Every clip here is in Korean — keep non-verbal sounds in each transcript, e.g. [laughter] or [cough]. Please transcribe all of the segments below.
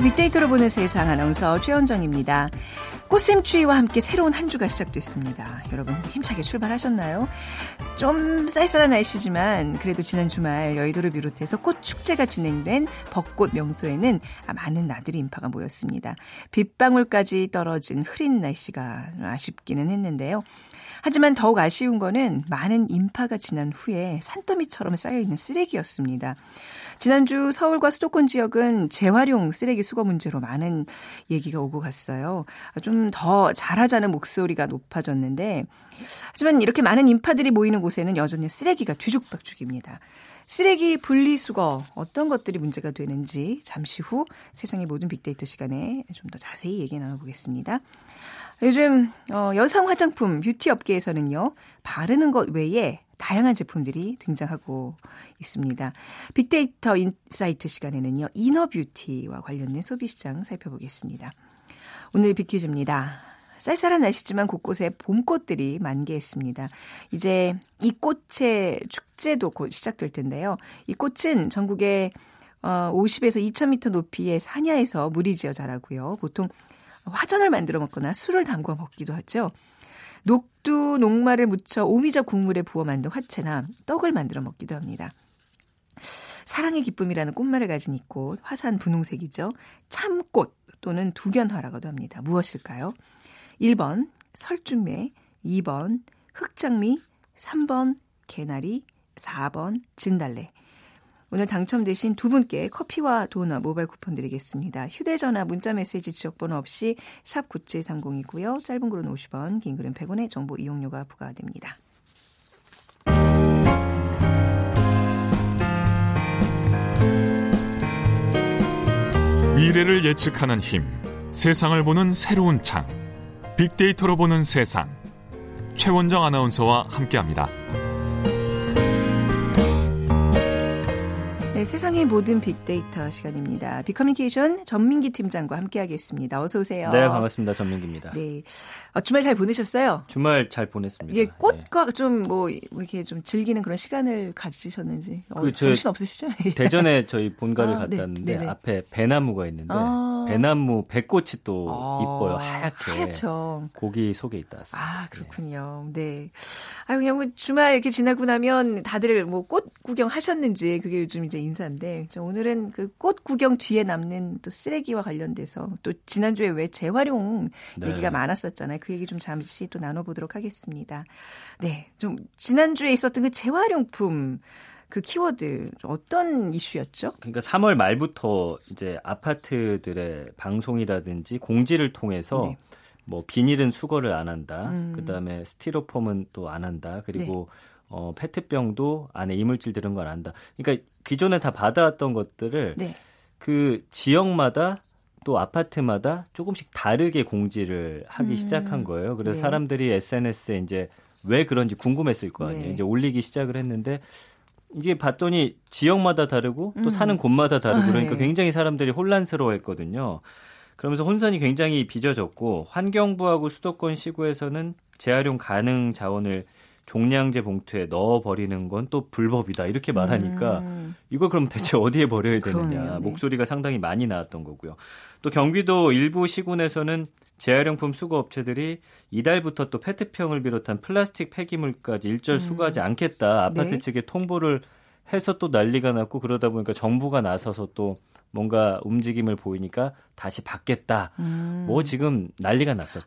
빅데이터로 보는 세상 아나운서 최현정입니다. 꽃샘추위와 함께 새로운 한 주가 시작됐습니다. 여러분 힘차게 출발하셨나요? 좀 쌀쌀한 날씨지만 그래도 지난 주말 여의도를 비롯해서 꽃 축제가 진행된 벚꽃 명소에는 많은 나들이 인파가 모였습니다. 빗방울까지 떨어진 흐린 날씨가 아쉽기는 했는데요. 하지만 더욱 아쉬운 거는 많은 인파가 지난 후에 산더미처럼 쌓여있는 쓰레기였습니다. 지난주 서울과 수도권 지역은 재활용 쓰레기 수거 문제로 많은 얘기가 오고 갔어요. 좀 더 잘하자는 목소리가 높아졌는데 하지만 이렇게 많은 인파들이 모이는 곳에는 여전히 쓰레기가 뒤죽박죽입니다. 쓰레기 분리수거 어떤 것들이 문제가 되는지 잠시 후 세상의 모든 빅데이터 시간에 좀 더 자세히 얘기 나눠보겠습니다. 요즘 어, 여성 화장품 뷰티 업계에서는요 바르는 것 외에 다양한 제품들이 등장하고 있습니다. 빅데이터 insight 시간에는요 inner beauty와 관련된 소비 시장 살펴보겠습니다. 오늘 빅퀴즈입니다. 쌀쌀한 날씨지만 곳곳에 봄꽃들이 만개했습니다. 이제 이 꽃의 축제도 곧 시작될 텐데요. 이 꽃은 전국에 50에서 2000m 높이의 산야에서 무리 지어 자라고요. 보통 화전을 만들어 먹거나 술을 담궈 먹기도 하죠. 녹두, 녹말을 묻혀 오미자 국물에 부어 만든 화채나 떡을 만들어 먹기도 합니다. 사랑의 기쁨이라는 꽃말을 가진 이 꽃, 화산 분홍색이죠. 참꽃 또는 두견화라고도 합니다. 무엇일까요? 1번 설중매, 2번 흑장미, 3번 개나리, 4번 진달래. 오늘 당첨되신 두 분께 커피와 도넛 모바일 쿠폰 드리겠습니다. 휴대전화 문자메시지 지역번호 없이 샵 9730이고요. 짧은 글은 50원, 긴 글은 100원의 정보 이용료가 부과됩니다. 미래를 예측하는 힘, 세상을 보는 새로운 창, 빅데이터로 보는 세상. 최원정 아나운서와 함께합니다. 네, 세상의 모든 빅데이터 시간입니다. 빅커뮤니케이션 전민기 팀장과 함께하겠습니다. 어서 오세요. 네, 반갑습니다. 전민기입니다. 네, 어, 주말 잘 보내셨어요? 주말 잘 보냈습니다. 이게 꽃과 네. 좀뭐 이렇게 좀 즐기는 그런 시간을 가지셨는지 어, 그 정신 없으시죠? [laughs] 대전에 저희 본가를 아, 갔다 네, 왔는데 네, 앞에 배나무가 있는데 아. 배나무 배꽃이 또 아. 이뻐요. 하얗게. 하얗죠. 고기 속에 있다 왔습니다. 아 그렇군요. 네. 아 그냥 뭐 주말 이렇게 지나고 나면 다들 뭐 꽃 구경 하셨는지 그게 요즘 이제 인사인데 오늘은 그 꽃 구경 뒤에 남는 또 쓰레기와 관련돼서 또 지난주에 왜 재활용 네. 얘기가 많았었잖아요. 그 얘기 좀 잠시 또 나눠보도록 하겠습니다. 네, 좀 지난주에 있었던 그 재활용품 그 키워드 어떤 이슈였죠? 그러니까 3월 말부터 이제 아파트들의 방송이라든지 공지를 통해서 네. 뭐 비닐은 수거를 안 한다. 음. 그다음에 스티로폼은 또 안 한다. 그리고 네. 어, 페트병도 안에 이물질 들은 걸 안다. 그러니까 기존에 다 받아왔던 것들을 네. 그 지역마다 또 아파트마다 조금씩 다르게 공지를 하기 음. 시작한 거예요. 그래서 네. 사람들이 SNS에 이제 왜 그런지 궁금했을 거 아니에요. 네. 이제 올리기 시작을 했는데 이게 봤더니 지역마다 다르고 또 음. 사는 곳마다 다르고 그러니까 아, 네. 굉장히 사람들이 혼란스러워 했거든요. 그러면서 혼선이 굉장히 빚어졌고 환경부하고 수도권 시구에서는 재활용 가능 자원을 종량제 봉투에 넣어 버리는 건 또 불법이다 이렇게 말하니까 음. 이걸 그럼 대체 [laughs] 어디에 버려야 되느냐 그러네요, 네. 목소리가 상당히 많이 나왔던 거고요. 또 경기도 일부 시군에서는 재활용품 수거 업체들이 이달부터 또 페트병을 비롯한 플라스틱 폐기물까지 일절 음. 수거하지 않겠다 아파트 네. 측에 통보를 해서 또 난리가 났고 그러다 보니까 정부가 나서서 또 뭔가 움직임을 보이니까 다시 받겠다. 음. 뭐 지금 난리가 났었죠.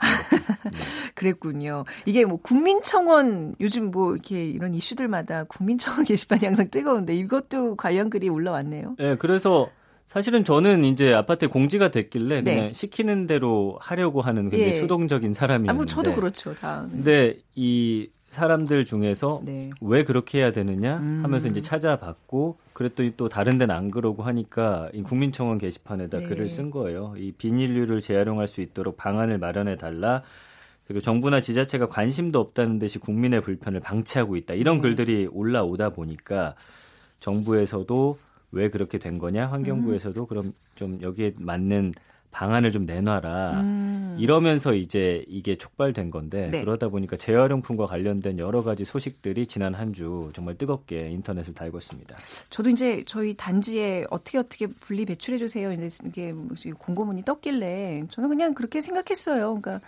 네. [laughs] 그랬군요. 이게 뭐 국민청원 요즘 뭐 이렇게 이런 이슈들마다 국민청원 게시판이 항상 뜨거운데 이것도 관련 글이 올라왔네요. 네, 그래서 사실은 저는 이제 아파트에 공지가 됐길래 네. 그냥 시키는 대로 하려고 하는 굉장히 예. 수동적인 사람이었는데. 아, 뭐 저도 그렇죠. 다. 근데 이 사람들 중에서 네. 왜 그렇게 해야 되느냐 하면서 음. 이제 찾아봤고 그랬더니 또 다른 데는 안 그러고 하니까 이 국민청원 게시판에다 네. 글을 쓴 거예요. 이 비닐류를 재활용할 수 있도록 방안을 마련해 달라. 그리고 정부나 지자체가 관심도 없다는 듯이 국민의 불편을 방치하고 있다. 이런 네. 글들이 올라오다 보니까 정부에서도 왜 그렇게 된 거냐, 환경부에서도 음. 그럼 좀 여기에 맞는 방안을 좀 내놔라. 음. 이러면서 이제 이게 촉발된 건데 네. 그러다 보니까 재활용품과 관련된 여러 가지 소식들이 지난 한 주 정말 뜨겁게 인터넷을 달궜습니다. 저도 이제 저희 단지에 어떻게 어떻게 분리 배출해 주세요. 이제 이게 공고문이 떴길래 저는 그냥 그렇게 생각했어요. 그러니까 그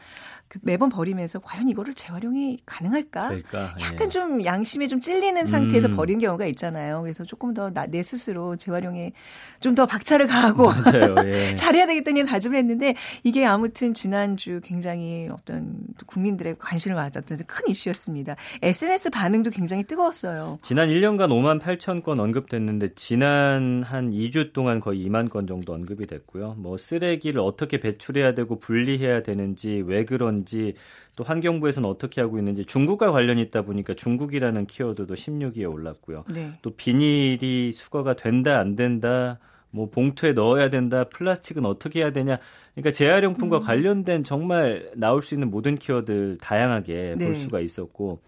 매번 버리면서 과연 이거를 재활용이 가능할까? 될까? 약간 예. 좀 양심에 좀 찔리는 상태에서 음. 버린 경우가 있잖아요. 그래서 조금 더 내 스스로 재활용에 좀 더 박차를 가하고 [laughs] 예. [laughs] 잘해야 되겠다는 다짐을 했는데 이게 아무튼 지난주 굉장히 어떤 국민들의 관심을 받았던 큰 이슈였습니다. SNS 반응도 굉장히 뜨거웠어요. 지난 1년간 5만 8천 건 언급됐는데 지난 한 2주 동안 거의 2만 건 정도 언급이 됐고요. 뭐 쓰레기를 어떻게 배출해야 되고 분리해야 되는지 왜 그런 건지 또 환경부에서는 어떻게 하고 있는지 중국과 관련이 있다 보니까 중국이라는 키워드도 16위에 올랐고요. 네. 또 비닐이 수거가 된다 안 된다 뭐 봉투에 넣어야 된다 플라스틱은 어떻게 해야 되냐 그러니까 재활용품과 음. 관련된 정말 나올 수 있는 모든 키워드 다양하게 네. 볼 수가 있었고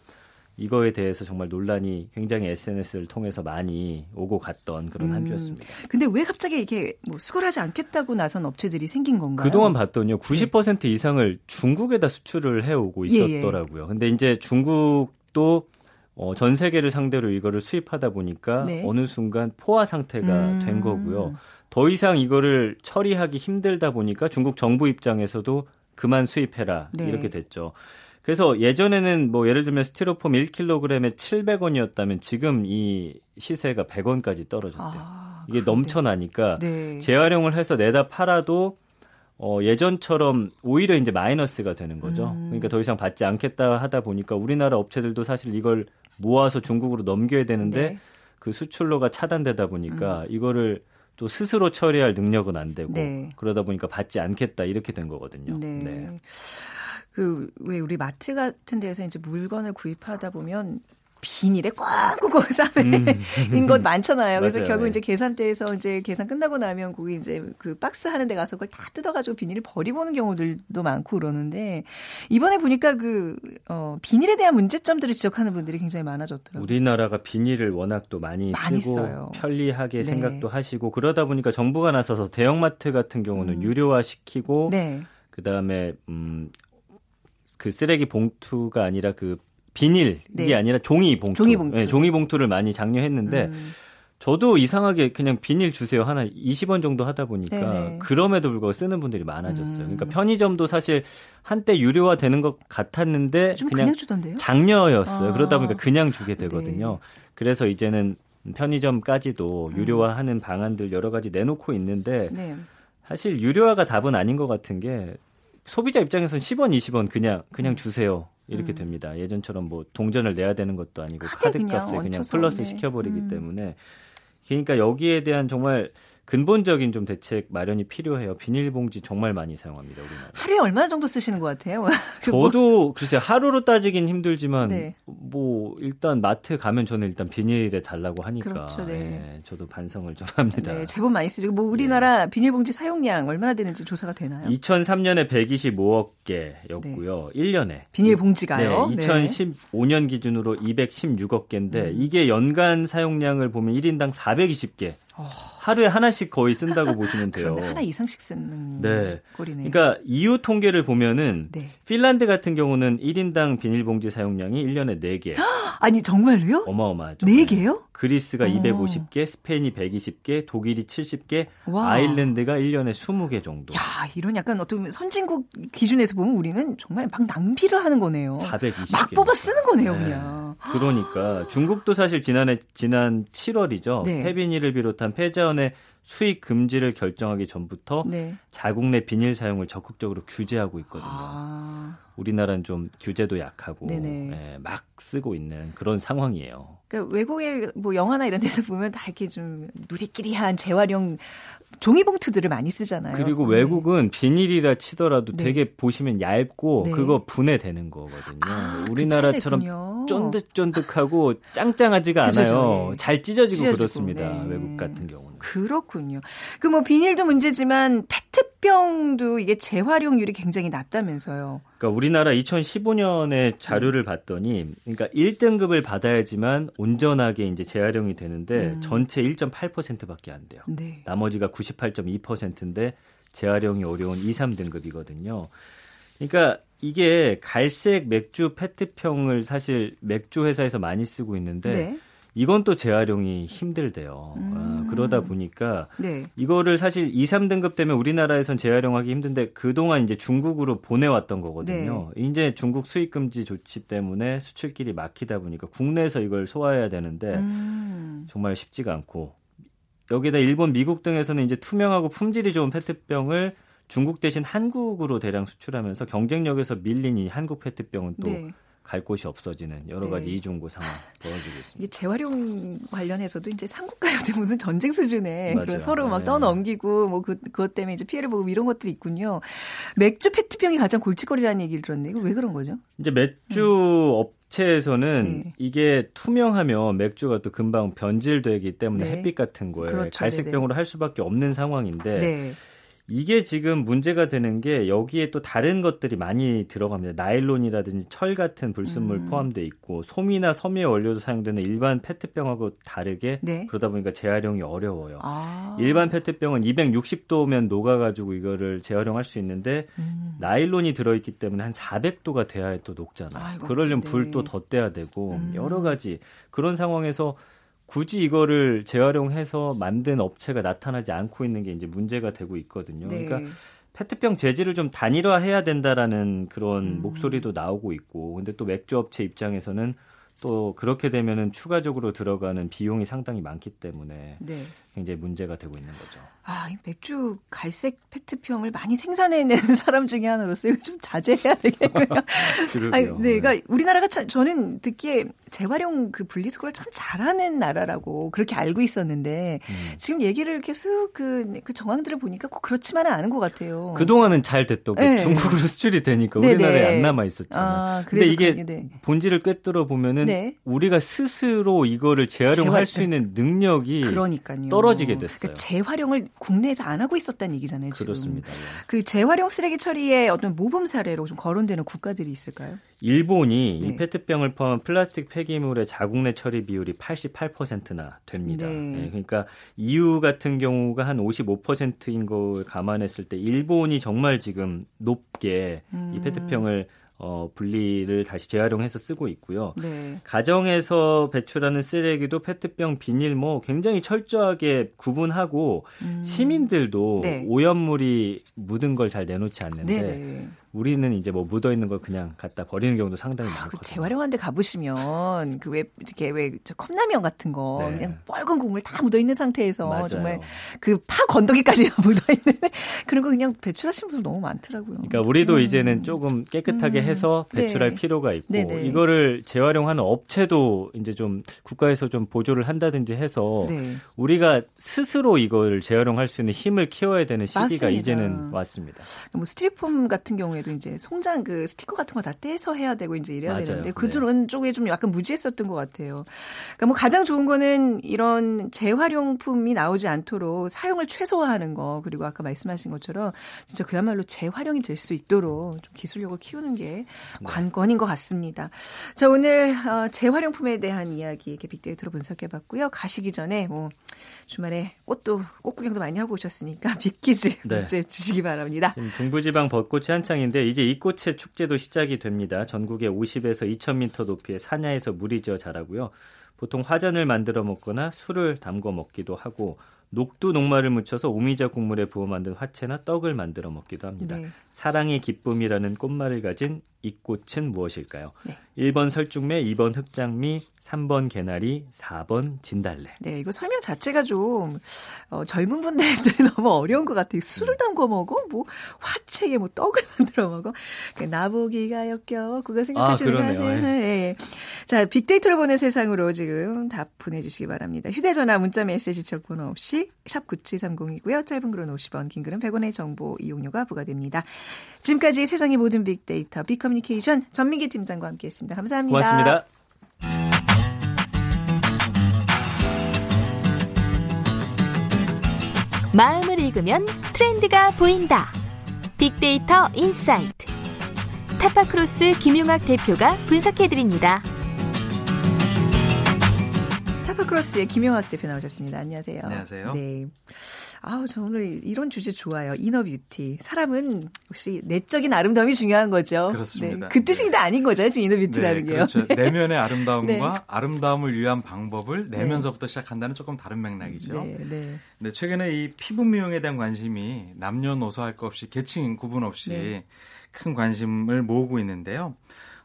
이거에 대해서 정말 논란이 굉장히 SNS를 통해서 많이 오고 갔던 그런 음. 한 주였습니다. 근데 왜 갑자기 이렇게 뭐 수거하지 않겠다고 나선 업체들이 생긴 건가요? 그동안 봤더니요. 90% 네. 이상을 중국에다 수출을 해오고 있었더라고요. 예, 예. 근데 이제 중국도 어, 전 세계를 상대로 이거를 수입하다 보니까 네. 어느 순간 포화 상태가 음. 된 거고요. 더 이상 이거를 처리하기 힘들다 보니까 중국 정부 입장에서도 그만 수입해라 네. 이렇게 됐죠. 그래서 예전에는 뭐 예를 들면 스티로폼 1kg에 700원이었다면 지금 이 시세가 100원까지 떨어졌대요. 아, 이게 넘쳐나니까 네. 재활용을 해서 내다 팔아도 어, 예전처럼 오히려 이제 마이너스가 되는 거죠. 음. 그러니까 더 이상 받지 않겠다 하다 보니까 우리나라 업체들도 사실 이걸 모아서 중국으로 넘겨야 되는데 네. 그 수출로가 차단되다 보니까 음. 이거를 또 스스로 처리할 능력은 안 되고 네. 그러다 보니까 받지 않겠다 이렇게 된 거거든요. 네. 네. 그왜 우리 마트 같은 데서 이제 물건을 구입하다 보면 비닐에 꽉 싸매인 [laughs] 음. 것 많잖아요. 그래서 맞아요. 결국 네. 이제 계산대에서 이제 계산 끝나고 나면 거기 이제 그 박스 하는 데 가서 그걸 다 뜯어가지고 비닐을 버리고 오는 경우들도 많고 그러는데 이번에 보니까 그, 어, 비닐에 대한 문제점들을 지적하는 분들이 굉장히 많아졌더라고요. 우리나라가 비닐을 워낙 또 많이, 많이 쓰고 써요. 편리하게 네. 생각도 하시고 그러다 보니까 정부가 나서서 대형마트 같은 경우는 음. 유료화 시키고 네. 그 다음에 음, 그 쓰레기 봉투가 아니라 그 비닐이 네. 아니라 종이 봉투. 종이 봉투. 네, 종이 봉투를 많이 장려했는데 음. 저도 이상하게 그냥 비닐 주세요 하나 20원 정도 하다 보니까 네. 그럼에도 불구하고 쓰는 분들이 많아졌어요. 음. 그러니까 편의점도 사실 한때 유료화 되는 것 같았는데 그냥, 그냥 장려였어요. 아. 그러다 보니까 그냥 주게 되거든요. 네. 그래서 이제는 편의점까지도 음. 유료화하는 방안들 여러 가지 내놓고 있는데 네. 사실 유료화가 답은 아닌 것 같은 게 소비자 입장에서는 10원, 20원 그냥 그냥 음. 주세요. 이렇게 음. 됩니다. 예전처럼 뭐 동전을 내야 되는 것도 아니고 카드 값을 그냥 플러스 네. 시켜버리기 음. 때문에 그러니까 여기에 대한 정말 근본적인 좀 대책 마련이 필요해요. 비닐봉지 정말 많이 사용합니다. 우리나라. 하루에 얼마나 정도 쓰시는 것 같아요? [laughs] 그뭐 저도 글쎄 하루로 따지긴 힘들지만 네. 뭐 일단 마트 가면 저는 일단 비닐에 달라고 하니까 그렇죠, 네. 네, 저도 반성을 좀 합니다. 네, 제법 많이 쓰리고 뭐 우리나라 네. 비닐봉지 사용량 얼마나 되는지 조사가 되나요? 2003년에 125억 개였고요. 1년에 비닐봉지가요? 네, 2015년 기준으로 216억 개인데 음. 이게 연간 사용량을 보면 1인당 420개. 어. 하루에 하나씩 거의 쓴다고 보시면 돼요. 하나 이상씩 쓰는 네. 꼴이네요. 그러니까 이후 통계를 보면은 네. 핀란드 같은 경우는 1인당 비닐봉지 사용량이 1년에 4개. [gasps] 아니 정말로요? 어마어마하죠. 4개요? 그리스가 어. 250개, 스페인이 120개, 독일이 70개, 와. 아일랜드가 1년에 20개 정도. 야, 이런 약간 어떤 선진국 기준에서 보면 우리는 정말 막 낭비를 하는 거네요. 420개. 막 뽑아 쓰는 거네요, 네. 그냥. 그러니까 중국도 사실 지난해 지난 7월이죠. 네. 폐비닐을 비롯한 폐자원의 수입 금지를 결정하기 전부터 네. 자국 내 비닐 사용을 적극적으로 규제하고 있거든요. 아. 우리나라는 좀 규제도 약하고 예, 막 쓰고 있는 그런 상황이에요. 그러니까 외국의 뭐 영화나 이런 데서 보면 다 이렇게 좀 누리끼리한 재활용 종이봉투들을 많이 쓰잖아요. 그리고 네. 외국은 비닐이라 치더라도 네. 되게 보시면 얇고 네. 그거 분해되는 거거든요. 아, 그 우리나라처럼 그 쫀득쫀득하고 짱짱하지가 않아요. 예. 잘 찢어지고, 찢어지고 그렇습니다. 네. 외국 같은 경우는. 그렇군요. 그 뭐 비닐도 문제지만 페트병도 이게 재활용률이 굉장히 낮다면서요. 그러니까 우리나라 2015년에 자료를 봤더니 그러니까 1등급을 받아야지만 온전하게 이제 재활용이 되는데 음. 전체 1.8%밖에 안 돼요. 네. 나머지가 98.2%인데 재활용이 어려운 2, 3등급이거든요. 그러니까 이게 갈색 맥주 페트병을 사실 맥주 회사에서 많이 쓰고 있는데 네. 이건 또 재활용이 힘들대요. 음. 아, 그러다 보니까 네. 이거를 사실 2, 3등급 되면 우리나라에선 재활용하기 힘든데 그동안 이제 중국으로 보내왔던 거거든요. 네. 이제 중국 수입 금지 조치 때문에 수출길이 막히다 보니까 국내에서 이걸 소화해야 되는데 음. 정말 쉽지가 않고 여기다 일본, 미국 등에서는 이제 투명하고 품질이 좋은 페트병을 중국 대신 한국으로 대량 수출하면서 경쟁력에서 밀린 이 한국 페트병은 또 네. 갈 곳이 없어지는 여러 가지 네. 이중고 상황 벌어지고 있습니다. 이게 재활용 관련해서도 이제 삼국가요때 [laughs] 무슨 전쟁 수준의 그런 서로 막 네. 떠넘기고 뭐 그, 그것 때문에 이제 피해를 보고 이런 것들이 있군요. 맥주 페트병이 가장 골칫거리라는 얘기를 들었는데 이거 왜 그런 거죠? 이제 맥주 음. 업체에서는 네. 이게 투명하면 맥주가 또 금방 변질되기 때문에 네. 햇빛 같은 거에 그렇죠. 갈색병으로 할 수밖에 없는 상황인데 네. 이게 지금 문제가 되는 게 여기에 또 다른 것들이 많이 들어갑니다. 나일론이라든지 철 같은 불순물 음. 포함돼 있고 솜이나 섬유의 원료도 사용되는 일반 페트병하고 다르게 네. 그러다 보니까 재활용이 어려워요. 아. 일반 페트병은 260도면 녹아가지고 이거를 재활용할 수 있는데 음. 나일론이 들어있기 때문에 한 400도가 돼야 또 녹잖아요. 아이고, 그러려면 네. 불도 더 떼야 되고 음. 여러 가지 그런 상황에서 굳이 이거를 재활용해서 만든 업체가 나타나지 않고 있는 게 이제 문제가 되고 있거든요. 네. 그러니까 페트병 재질을 좀 단일화해야 된다라는 그런 음. 목소리도 나오고 있고, 근데 또 맥주 업체 입장에서는 또 그렇게 되면은 추가적으로 들어가는 비용이 상당히 많기 때문에 네. 굉장히 문제가 되고 있는 거죠. 아, 이 맥주 갈색 페트병을 많이 생산해낸 [laughs] 사람 중에 하나로서 이거 좀 자제해야 되겠고요. [laughs] 아니, 네, 그러니까 네. 우리나라가 참 저는 듣기에 재활용 그 분리수거를 참 잘하는 나라라고 그렇게 알고 있었는데 음. 지금 얘기를 계속 그, 그 정황들을 보니까 꼭 그렇지만은 않은 것 같아요. 그동안은 잘 됐던 네. 중국으로 [laughs] 수출이 되니까 네, 우리나라에 네네. 안 남아 있었잖아요. 아, 근데 이게 네. 본질을 꿰뚫어 보면은 네. 우리가 스스로 이거를 재활용할 재활... 수 있는 능력이 그러니까요. 떨어 지게 됐어요. 그러니까 재활용을 국내에서 안 하고 있었다는 얘기잖아요. 지금. 그렇습니다. 예. 그 재활용 쓰레기 처리에 어떤 모범 사례로 좀 거론되는 국가들이 있을까요? 일본이 네. 이 페트병을 포함한 플라스틱 폐기물의 자국 내 처리 비율이 88%나 됩니다. 네. 네. 그러니까 EU 같은 경우가 한 55%인 걸 감안했을 때 일본이 정말 지금 높게 음. 이 페트병을 어, 분리를 다시 재활용해서 쓰고 있고요. 네. 가정에서 배출하는 쓰레기도 페트병, 비닐 뭐 굉장히 철저하게 구분하고 음. 시민들도 네. 오염물이 묻은 걸 잘 내놓지 않는데 네네. 네. 우리는 이제 뭐 묻어 있는 걸 그냥 갖다 버리는 경우도 상당히 아, 많거든요. 그 재활용하는데 가보시면 그 왜 이렇게 왜 컵라면 같은 거 네. 그냥 뻘건 국물 다 묻어 있는 상태에서 맞아요. 정말 그 파 건더기까지 [laughs] 묻어 있는 그런 거 그냥 배출하시는 분들 너무 많더라고요. 그러니까 우리도 음. 이제는 조금 깨끗하게 음. 해서 배출할 네. 필요가 있고 네네. 네. 이거를 재활용하는 업체도 이제 좀 국가에서 좀 보조를 한다든지 해서 네. 우리가 스스로 이걸 재활용할 수 있는 힘을 키워야 되는 시기가 맞습니다. 이제는 왔습니다. 뭐 스티로폼 같은 경우에 경우에도 이제 송장 그 스티커 같은 거 다 떼서 해야 되고 이제 이래야 맞아요. 되는데 그들은 네. 쪽에 좀 약간 무지했었던 것 같아요. 그러니까 뭐 가장 좋은 거는 이런 재활용품이 나오지 않도록 사용을 최소화하는 거 그리고 아까 말씀하신 것처럼 진짜 그야말로 재활용이 될 수 있도록 좀 기술력을 키우는 게 네. 관건인 것 같습니다. 자 오늘 어, 재활용품에 대한 이야기 이렇게 빅데이터로 분석해봤고요. 가시기 전에 뭐 주말에 꽃도 꽃 구경도 많이 하고 오셨으니까 [laughs] 빅키즈 네. 문제 주시기 바랍니다. 중부지방 벚꽃이 한창인데 이제 이 꽃의 축제도 시작이 됩니다. 전국에 50에서 2,000m 높이의 산야에서 물이 지어 자라고요. 보통 화전을 만들어 먹거나 술을 담궈 먹기도 하고 녹두 녹말을 묻혀서 오미자 국물에 부어 만든 화채나 떡을 만들어 먹기도 합니다. 네. 사랑의 기쁨이라는 꽃말을 가진 이 꽃은 무엇일까요? 네. 1번 설중매, 2번 흑장미, 3번 개나리, 4번 진달래. 네, 이거 설명 자체가 좀 어, 젊은 분들이 [laughs] 너무 어려운 것 같아요. 술을 담궈 먹어? 뭐 화채에 뭐 떡을 [laughs] 만들어 먹어? 그 나보기가 역겨워. 그거 생각하시는 아, 거 아니에요? 네. 네. 자, 빅데이터로 보는 세상으로 지금 답 보내주시기 바랍니다. 휴대전화, 문자, 메시지 적번호 없이 샵 9730이고요. 짧은 글은 50원, 긴 글은 100원의 정보 이용료가 부과됩니다. 지금까지 세상의 모든 빅데이터 빅 커뮤니케이션 전민기 팀장과 함께했습니다. 감사합니다. 고맙습니다. 마음을 읽으면 트렌드가 보인다. 빅데이터 insight. 타파크로스 김용학 대표가 분석해드립니다. 타파크로스의 김용학 대표 나오셨습니다. 안녕하세요. 안녕하세요. 네. 아우, 저 오늘 이런 주제 좋아요. inner beauty. 사람은 역시 내적인 아름다움이 중요한 거죠. 그렇습니다. 네. 그 뜻이 네. 아닌 거죠, 지금 inner beauty라는 네, 게요. 그렇죠. [laughs] 내면의 아름다움과 네. 아름다움을 위한 방법을 내면에서부터 시작한다는 조금 다른 맥락이죠. 네, 네. 네, 최근에 이 피부 미용에 대한 관심이 남녀노소 할 것 없이 계층 구분 없이 네. 큰 관심을 모으고 있는데요.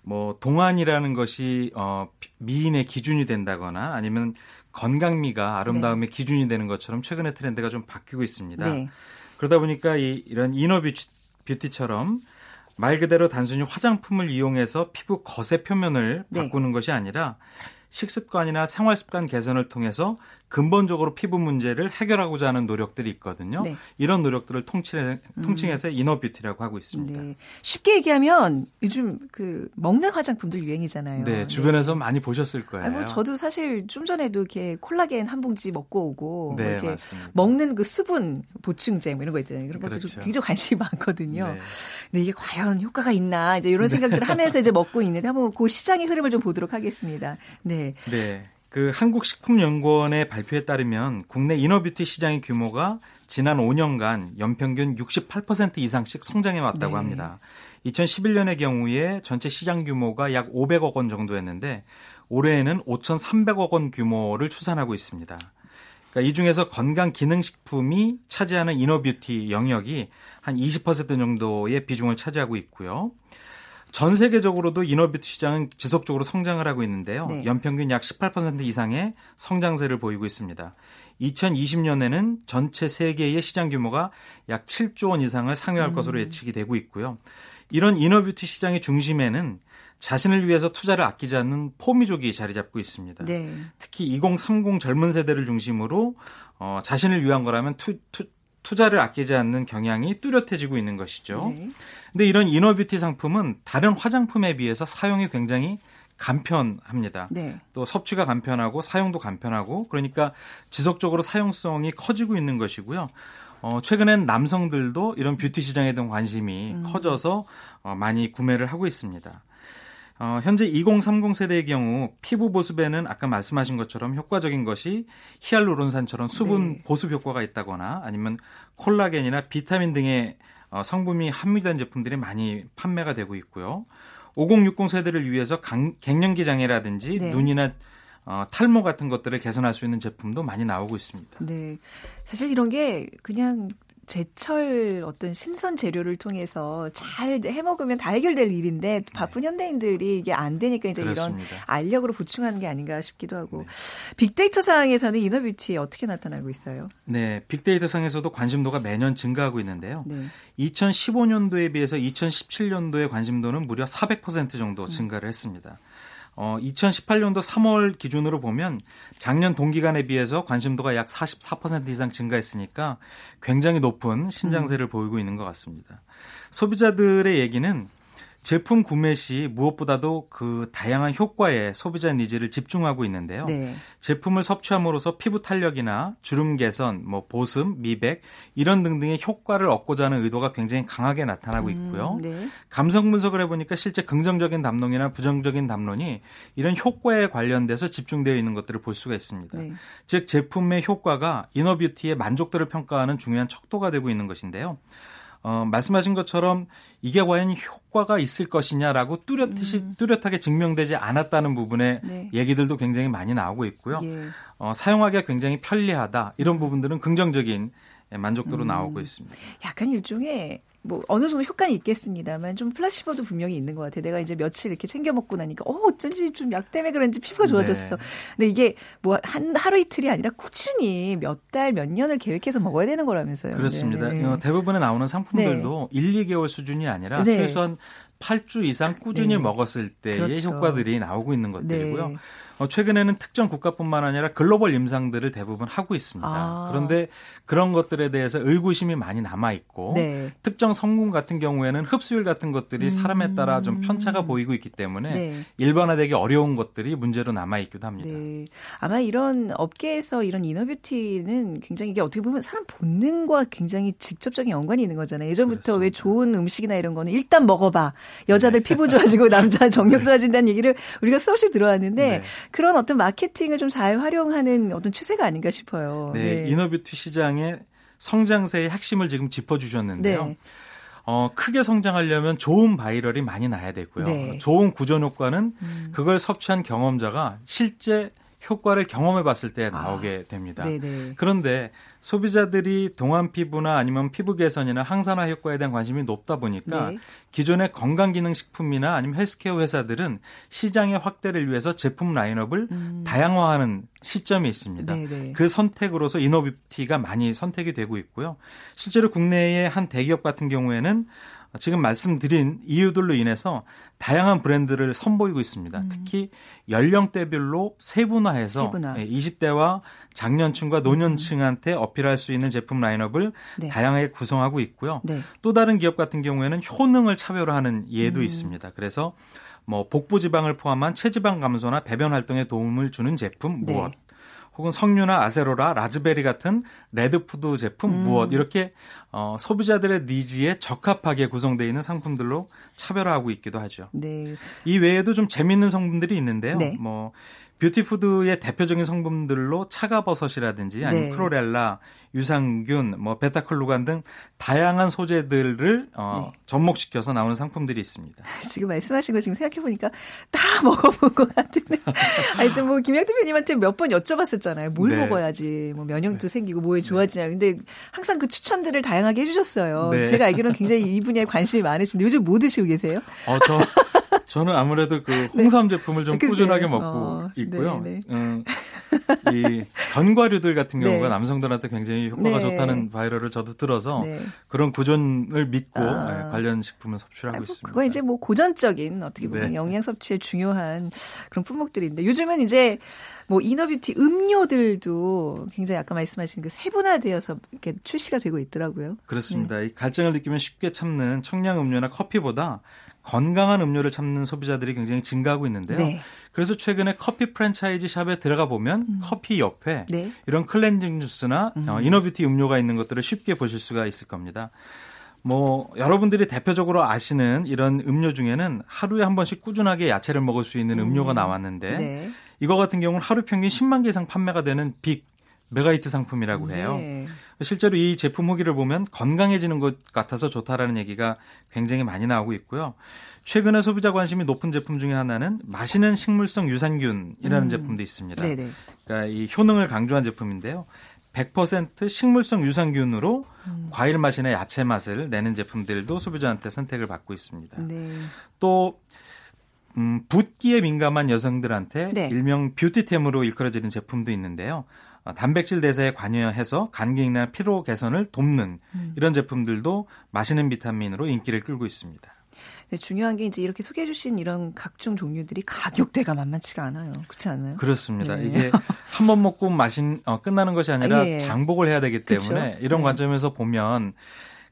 뭐 동안이라는 것이 어 미인의 기준이 된다거나 아니면 건강미가 아름다움의 네. 기준이 되는 것처럼 최근의 트렌드가 좀 바뀌고 있습니다. 네. 그러다 보니까 이 이런 inner beauty, 처럼 말 그대로 단순히 화장품을 이용해서 피부 거세 표면을 네. 바꾸는 것이 아니라 식습관이나 생활 습관 개선을 통해서 근본적으로 피부 문제를 해결하고자 하는 노력들이 있거든요. 네. 이런 노력들을 통칭해, 통칭해서 음. inner beauty라고 하고 있습니다. 네. 쉽게 얘기하면 요즘 그 먹는 화장품도 유행이잖아요. 네, 주변에서 네. 많이 보셨을 거예요. 아니, 뭐 저도 사실 좀 전에도 이렇게 콜라겐 한 봉지 먹고 오고 뭐 네, 뭐 이렇게 맞습니다. 먹는 그 수분 보충제 뭐 이런 거 있잖아요. 그런 것도 그렇죠. 굉장히 관심이 많거든요. 네. 근데 이게 과연 효과가 있나 이제 이런 네. 생각들을 하면서 이제 먹고 있는데 한번 그 시장의 흐름을 좀 보도록 하겠습니다. 네. 네. 그 한국식품연구원의 발표에 따르면 국내 이너뷰티 시장의 규모가 지난 5년간 연평균 68% 이상씩 성장해 왔다고 네. 합니다. 2011년의 경우에 전체 시장 규모가 약 500억 원 정도였는데 올해에는 5,300억 원 규모를 추산하고 있습니다. 그러니까 이 중에서 건강 기능식품이 차지하는 inner beauty 영역이 한 20% 정도의 비중을 차지하고 있고요. 전 세계적으로도 inner beauty 시장은 지속적으로 성장을 하고 있는데요. 네. 연평균 약 18% 이상의 성장세를 보이고 있습니다. 2020년에는 전체 세계의 시장 규모가 약 7조 원 이상을 상회할 음. 것으로 예측이 되고 있고요. 이런 inner beauty 시장의 중심에는 자신을 위해서 투자를 아끼지 않는 포미족이 자리 잡고 있습니다. 네. 특히 2030 젊은 세대를 중심으로 어, 자신을 위한 거라면 투, 투, 투자를 아끼지 않는 경향이 뚜렷해지고 있는 것이죠. 네. 근데 이런 inner beauty 상품은 다른 화장품에 비해서 사용이 굉장히 간편합니다. 네. 또 섭취가 간편하고 사용도 간편하고 그러니까 지속적으로 사용성이 커지고 있는 것이고요. 어, 최근엔 남성들도 이런 뷰티 시장에 대한 관심이 음. 커져서 어, 많이 구매를 하고 있습니다. 어, 현재 2030 세대의 경우 피부 보습에는 아까 말씀하신 것처럼 효과적인 것이 히알루론산처럼 수분 네. 보습 효과가 있다거나 아니면 콜라겐이나 비타민 등의 어, 성분이 함유된 제품들이 많이 판매가 되고 있고요. 5060 세대를 위해서 강, 갱년기 장애라든지 네. 눈이나 어, 탈모 같은 것들을 개선할 수 있는 제품도 많이 나오고 있습니다. 네. 사실 이런 게 그냥 제철 어떤 신선 재료를 통해서 잘 해먹으면 다 해결될 일인데 바쁜 네. 현대인들이 이게 안 되니까 이제 그렇습니다. 이런 알력으로 보충하는 게 아닌가 싶기도 하고 네. 빅데이터 상에서는 이너뷰티 어떻게 나타나고 있어요? 네, 빅데이터 상에서도 관심도가 매년 증가하고 있는데요. 네. 2015년도에 비해서 2017년도의 관심도는 무려 400% 정도 음. 증가를 했습니다. 어, 2018년도 3월 기준으로 보면 작년 동기간에 비해서 관심도가 약 44% 이상 증가했으니까 굉장히 높은 신장세를 음. 보이고 있는 것 같습니다. 소비자들의 얘기는 제품 구매 시 무엇보다도 그 다양한 효과에 소비자 needs를 집중하고 있는데요. 네. 제품을 섭취함으로써 피부 탄력이나 주름 개선, 뭐 보습, 미백 이런 등등의 효과를 얻고자 하는 의도가 굉장히 강하게 나타나고 음, 있고요. 음, 네. 감성 분석을 해보니까 실제 긍정적인 담론이나 부정적인 담론이 이런 효과에 관련돼서 집중되어 있는 것들을 볼 수가 있습니다. 네. 즉 제품의 효과가 이너뷰티의 만족도를 평가하는 중요한 척도가 되고 있는 것인데요. 어, 말씀하신 것처럼 이게 과연 효과가 있을 것이냐라고 뚜렷이, 음. 뚜렷하게 증명되지 않았다는 부분에 네. 얘기들도 굉장히 많이 나오고 있고요. 예. 어, 사용하기가 굉장히 편리하다 이런 부분들은 긍정적인 만족도로 음. 나오고 있습니다. 약간 일종의 뭐 어느 정도 효과는 있겠습니다만 좀 플라시보도 분명히 있는 것 같아요. 내가 이제 며칠 이렇게 챙겨 먹고 나니까 어 어쩐지 좀 약 때문에 그런지 피부가 네. 좋아졌어. 네. 근데 이게 뭐 한 하루 이틀이 아니라 꾸준히 몇 달 몇 년을 계획해서 먹어야 되는 거라면서요. 그렇습니다. 네, 네. 어, 대부분에 나오는 상품들도 네. 1, 2개월 수준이 아니라 네. 최소한 8주 이상 꾸준히 네. 먹었을 때의 그렇죠. 효과들이 나오고 있는 것들이고요. 네. 어, 최근에는 특정 국가뿐만 아니라 글로벌 임상들을 대부분 하고 있습니다. 아. 그런데 그런 것들에 대해서 의구심이 많이 남아 있고 네. 특정 성분 같은 경우에는 흡수율 같은 것들이 음. 사람에 따라 좀 편차가 보이고 있기 때문에 네. 일반화되기 어려운 것들이 문제로 남아 있기도 합니다. 네. 아마 이런 업계에서 이런 inner beauty는 굉장히 이게 어떻게 보면 사람 본능과 굉장히 직접적인 연관이 있는 거잖아요. 예전부터 그렇습니다. 왜 좋은 음식이나 이런 거는 일단 먹어봐. 여자들 네. 피부 좋아지고 남자 정력 [laughs] 좋아진다는 얘기를 우리가 수없이 들어왔는데 네. 그런 어떤 마케팅을 좀 잘 활용하는 어떤 추세가 아닌가 싶어요. 네, 네. inner beauty 시장에 성장세의 핵심을 지금 짚어주셨는데요. 네. 어, 크게 성장하려면 좋은 viral이 많이 나야 되고요. 네. 좋은 구전 효과는 음. 그걸 섭취한 경험자가 실제 효과를 경험해 봤을 때 나오게 아, 됩니다. 네네. 그런데 소비자들이 동안 피부나 아니면 피부 개선이나 항산화 효과에 대한 관심이 높다 보니까 네. 기존의 건강기능식품이나 아니면 헬스케어 회사들은 시장의 확대를 위해서 제품 라인업을 음. 다양화하는 시점이 있습니다. 네네. 그 선택으로서 이노비티가 많이 선택이 되고 있고요. 실제로 국내의 한 대기업 같은 경우에는 지금 말씀드린 이유들로 인해서 다양한 브랜드를 선보이고 있습니다. 음. 특히 연령대별로 세분화해서 세분화. 20대와 장년층과 노년층한테 어필할 수 있는 제품 라인업을 네. 다양하게 구성하고 있고요. 네. 또 다른 기업 같은 경우에는 효능을 차별화하는 예도 음. 있습니다. 그래서 뭐 복부 지방을 포함한 체지방 감소나 배변 활동에 도움을 주는 제품 네. 무엇 혹은 석류나 아세로라, 라즈베리 같은 red food 제품 음. 무엇 이렇게 어, 소비자들의 needs에 적합하게 구성되어 있는 상품들로 차별화하고 있기도 하죠. 네. 이 외에도 좀 재미있는 성분들이 있는데요. 네. 뭐 beauty food의 대표적인 성분들로 차가버섯이라든지 아니면 네. 클로렐라, 유산균, 뭐 베타글루칸 등 다양한 소재들을 어, 네. 접목시켜서 나오는 상품들이 있습니다. [laughs] 지금 말씀하신 거 지금 생각해 보니까 다 [laughs] 먹어본 것 같은데. [laughs] 아니 지금 뭐 김영학 대표님한테 몇 번 여쭤봤었잖아요. 뭘 네. 먹어야지 뭐 면역도 네. 생기고 뭐에 좋아지냐. 근데 항상 그 추천들을 다양하게 해주셨어요. 네. 제가 알기로는 굉장히 이 분야에 관심이 많으신데 요즘 뭐 드시고 계세요? 어, 저 저는 아무래도 그 네. 홍삼 제품을 좀 꾸준하게 먹고 어, 있고요. 네, 네. 음, 이 견과류들 같은 경우가 네. 남성들한테 굉장히 효과가 네. 좋다는 바이럴을 저도 들어서 네. 그런 구전을 믿고 아. 관련 식품을 섭취를 하고 아, 있습니다. 그거 이제 뭐 고전적인 어떻게 보면 영양 섭취에 중요한 그런 품목들인데 요즘은 이제 뭐 inner beauty 음료들도 굉장히 아까 말씀하신 그 세분화되어서 이렇게 출시가 되고 있더라고요. 그렇습니다. 이 갈증을 느끼면 쉽게 찾는 청량 음료나 커피보다 건강한 음료를 찾는 소비자들이 굉장히 증가하고 있는데요. 네. 그래서 최근에 커피 프랜차이즈 shop에 들어가 보면 음. 커피 옆에 네. 이런 클렌징 주스나 음. 어, inner beauty 음료가 있는 것들을 쉽게 보실 수가 있을 겁니다. 뭐 여러분들이 대표적으로 아시는 이런 음료 중에는 하루에 한 번씩 꾸준하게 야채를 먹을 수 있는 음료가 음. 나왔는데 네. 이거 같은 경우는 하루 평균 10만 개 이상 판매가 되는 big mega hit 상품이라고 해요. 네. 실제로 이 제품 후기를 보면 건강해지는 것 같아서 좋다라는 얘기가 굉장히 많이 나오고 있고요. 최근에 소비자 관심이 높은 제품 중에 하나는 마시는 식물성 유산균이라는 음. 제품도 있습니다. 네네. 그러니까 이 효능을 강조한 제품인데요. 100% 식물성 유산균으로 음. 과일 맛이나 야채 맛을 내는 제품들도 소비자한테 선택을 받고 있습니다. 네. 또 음, 붓기에 민감한 여성들한테 네. 일명 뷰티템으로 일컬어지는 제품도 있는데요. 어, 단백질 대사에 관여해서 간 기능이나 피로 개선을 돕는 음. 이런 제품들도 마시는 비타민으로 인기를 끌고 있습니다. 네, 중요한 게 이제 이렇게 소개해 주신 이런 각종 종류들이 가격대가 만만치가 않아요. 그렇지 않아요? 그렇습니다. 네. 이게 한 번 먹고 마신 어, 끝나는 것이 아니라 아, 예. 장복을 해야 되기 때문에 그쵸? 이런 네. 관점에서 보면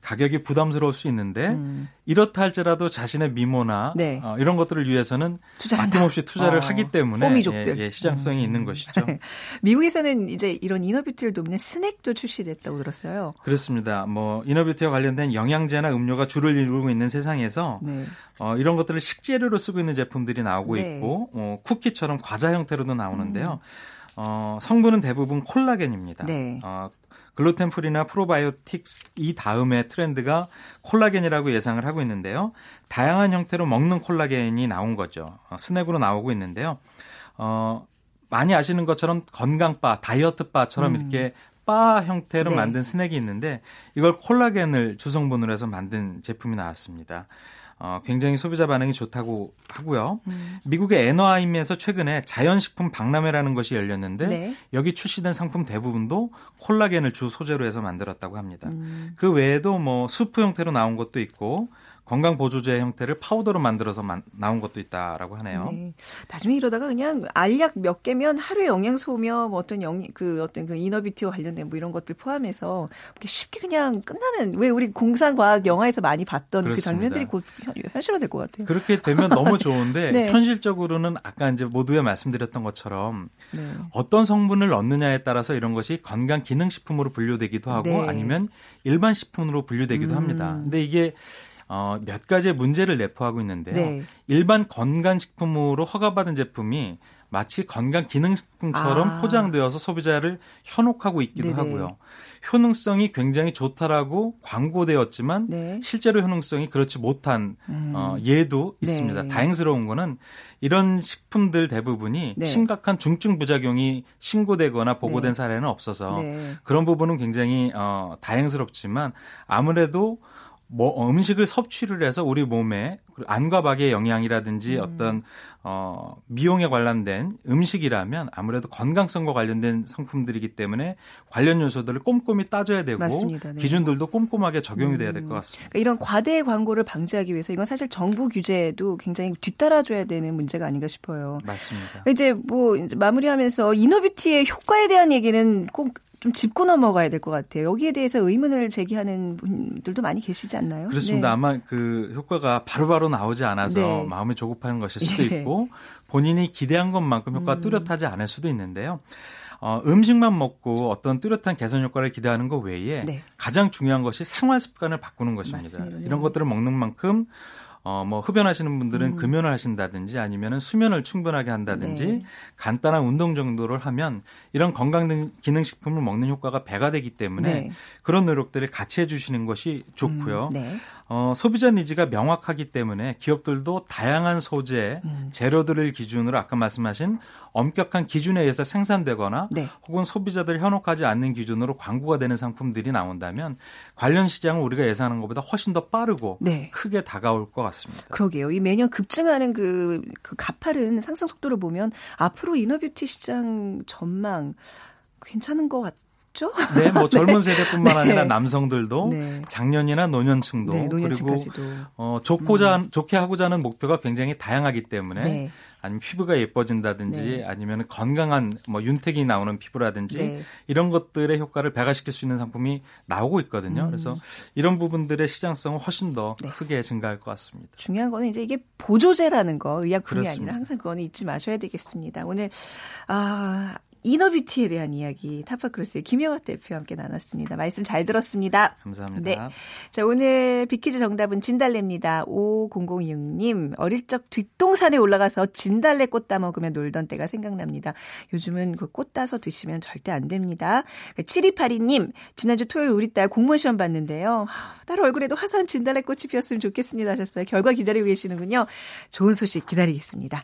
가격이 부담스러울 수 있는데 음. 이렇다 할지라도 자신의 미모나 네. 어, 이런 것들을 위해서는 투자한다. 아낌없이 투자를 어, 하기 때문에 예, 예, 시장성이 음. 있는 것이죠. [laughs] 미국에서는 이제 이런 이너뷰티를 돕는 스낵도 출시됐다고 들었어요. 그렇습니다. 뭐 이너뷰티와 관련된 영양제나 음료가 주를 이루고 있는 세상에서 네. 어, 이런 것들을 식재료로 쓰고 있는 제품들이 나오고 네. 있고 어, 쿠키처럼 과자 형태로도 나오는데요. 음. 어, 성분은 대부분 콜라겐입니다. 네. 어, gluten free나 probiotics 이 다음에 트렌드가 콜라겐이라고 예상을 하고 있는데요. 다양한 형태로 먹는 콜라겐이 나온 거죠. 어, 스낵으로 나오고 있는데요. 어, 많이 아시는 것처럼 건강바, 다이어트 바처럼 음. 이렇게 바 형태로 네. 만든 스낵이 있는데 이걸 콜라겐을 주성분으로 해서 만든 제품이 나왔습니다. 어, 굉장히 소비자 반응이 좋다고 하고요. 음. 미국의 애너하임에서 최근에 자연식품 박람회라는 것이 열렸는데 네. 여기 출시된 상품 대부분도 콜라겐을 주 소재로 해서 만들었다고 합니다. 음. 그 외에도 뭐 수프 형태로 나온 것도 있고 건강 보조제 형태를 파우더로 만들어서 만, 나온 것도 있다라고 하네요. 네. 나중에 이러다가 그냥 알약 몇 개면 하루에 영양 소며 뭐 어떤 영 그 어떤 그 이너뷰티와 관련된 뭐 이런 것들 포함해서 쉽게 그냥 끝나는 왜 우리 공상 과학 영화에서 많이 봤던 그 그렇습니다. 그 장면들이 곧 현실화 될 것 같아요. 그렇게 되면 너무 [laughs] 좋은데 네. 현실적으로는 아까 이제 모두에 말씀드렸던 것처럼 네. 어떤 성분을 넣느냐에 따라서 이런 것이 건강 기능 식품으로 분류되기도 하고 네. 아니면 일반 식품으로 분류되기도 음. 합니다. 근데 이게 어, 몇 가지의 문제를 내포하고 있는데요. 네. 일반 건강식품으로 허가받은 제품이 마치 건강 기능식품처럼 아. 포장되어서 소비자를 현혹하고 있기도 네네. 하고요. 효능성이 굉장히 좋다라고 광고되었지만 네. 실제로 효능성이 그렇지 못한 음. 어, 예도 있습니다. 네. 다행스러운 거는 이런 식품들 대부분이 네. 심각한 중증 부작용이 신고되거나 보고된 네. 사례는 없어서 네. 그런 부분은 굉장히 어, 다행스럽지만 아무래도 뭐 음식을 섭취를 해서 우리 몸에 안과 박의 영향이라든지 음. 어떤 어 미용에 관련된 음식이라면 아무래도 건강성과 관련된 상품들이기 때문에 관련 요소들을 꼼꼼히 따져야 되고 네. 기준들도 꼼꼼하게 적용이 돼야 될것 음. 같습니다. 그러니까 이런 과대 광고를 방지하기 위해서 이건 사실 정부 규제도 굉장히 뒤따라줘야 되는 문제가 아닌가 싶어요. 맞습니다. 이제 뭐 이제 마무리하면서 이너뷰티의 효과에 대한 얘기는 꼭 좀 짚고 넘어가야 될 것 같아요. 여기에 대해서 의문을 제기하는 분들도 많이 계시지 않나요? 그렇습니다. 네. 아마 그 효과가 바로바로 나오지 않아서 네. 마음이 조급한 것일 수도 네. [laughs] 있고 본인이 기대한 것만큼 효과가 음. 뚜렷하지 않을 수도 있는데요. 어, 음식만 먹고 어떤 뚜렷한 개선 효과를 기대하는 것 외에 네. 가장 중요한 것이 생활 습관을 바꾸는 것입니다. 맞습니다. 이런 것들을 먹는 만큼 어, 뭐 흡연하시는 분들은 음. 금연을 하신다든지 아니면은 수면을 충분하게 한다든지 네. 간단한 운동 정도를 하면 이런 건강 기능 식품을 먹는 효과가 배가 되기 때문에 네. 그런 노력들을 같이 해주시는 것이 좋고요. 음. 네. 어, 소비자 니즈가 명확하기 때문에 기업들도 다양한 소재, 음. 재료들을 기준으로 아까 말씀하신 엄격한 기준에 의해서 생산되거나 네. 혹은 소비자들 현혹하지 않는 기준으로 광고가 되는 상품들이 나온다면 관련 시장은 우리가 예상하는 것보다 훨씬 더 빠르고 네. 크게 다가올 것 같습니다. 그러게요. 이 매년 급증하는 그, 그 가파른 상승 속도를 보면 앞으로 inner beauty 시장 전망 괜찮은 것 같아요. 네, 뭐 [laughs] 젊은 네. 세대뿐만 네. 아니라 남성들도 네. 장년이나 노년층도 네, 그리고 어 좋고자 음. 좋게 하고자 하는 목표가 굉장히 다양하기 때문에 네. 아니면 피부가 예뻐진다든지 네. 아니면 건강한 뭐 윤택이 나오는 피부라든지 네. 이런 것들의 효과를 배가시킬 수 있는 상품이 나오고 있거든요. 음. 그래서 이런 부분들의 시장성은 훨씬 더 네. 크게 증가할 것 같습니다. 중요한 거는 이제 이게 보조제라는 거 의약품이 그렇습니다. 아니라 항상 그거는 잊지 마셔야 되겠습니다. 오늘 아 inner beauty에 대한 이야기 타파크로스의 김영학 대표와 함께 나눴습니다. 말씀 잘 들었습니다. 감사합니다. 네. 자, 오늘 비 퀴즈 정답은 진달래입니다. 5026님, 어릴 적 뒷동산에 올라가서 진달래 꽃 따 먹으며 놀던 때가 생각납니다. 요즘은 그 꽃 따서 드시면 절대 안 됩니다. 7282님, 지난주 토요일 우리 딸 공무원 시험 봤는데요. 딸 얼굴에도 화사한 진달래 꽃이 피었으면 좋겠습니다 하셨어요. 결과 기다리고 계시는군요. 좋은 소식 기다리겠습니다.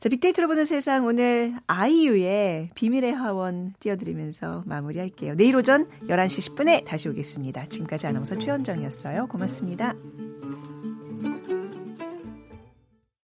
자, 빅데이터로 보는 세상 오늘 아이유의 비밀 의 하원 띄워드리면서 마무리할게요. 내일 오전 11시 10분에 다시 오겠습니다. 지금까지 아나운서 최현정이었어요. 고맙습니다.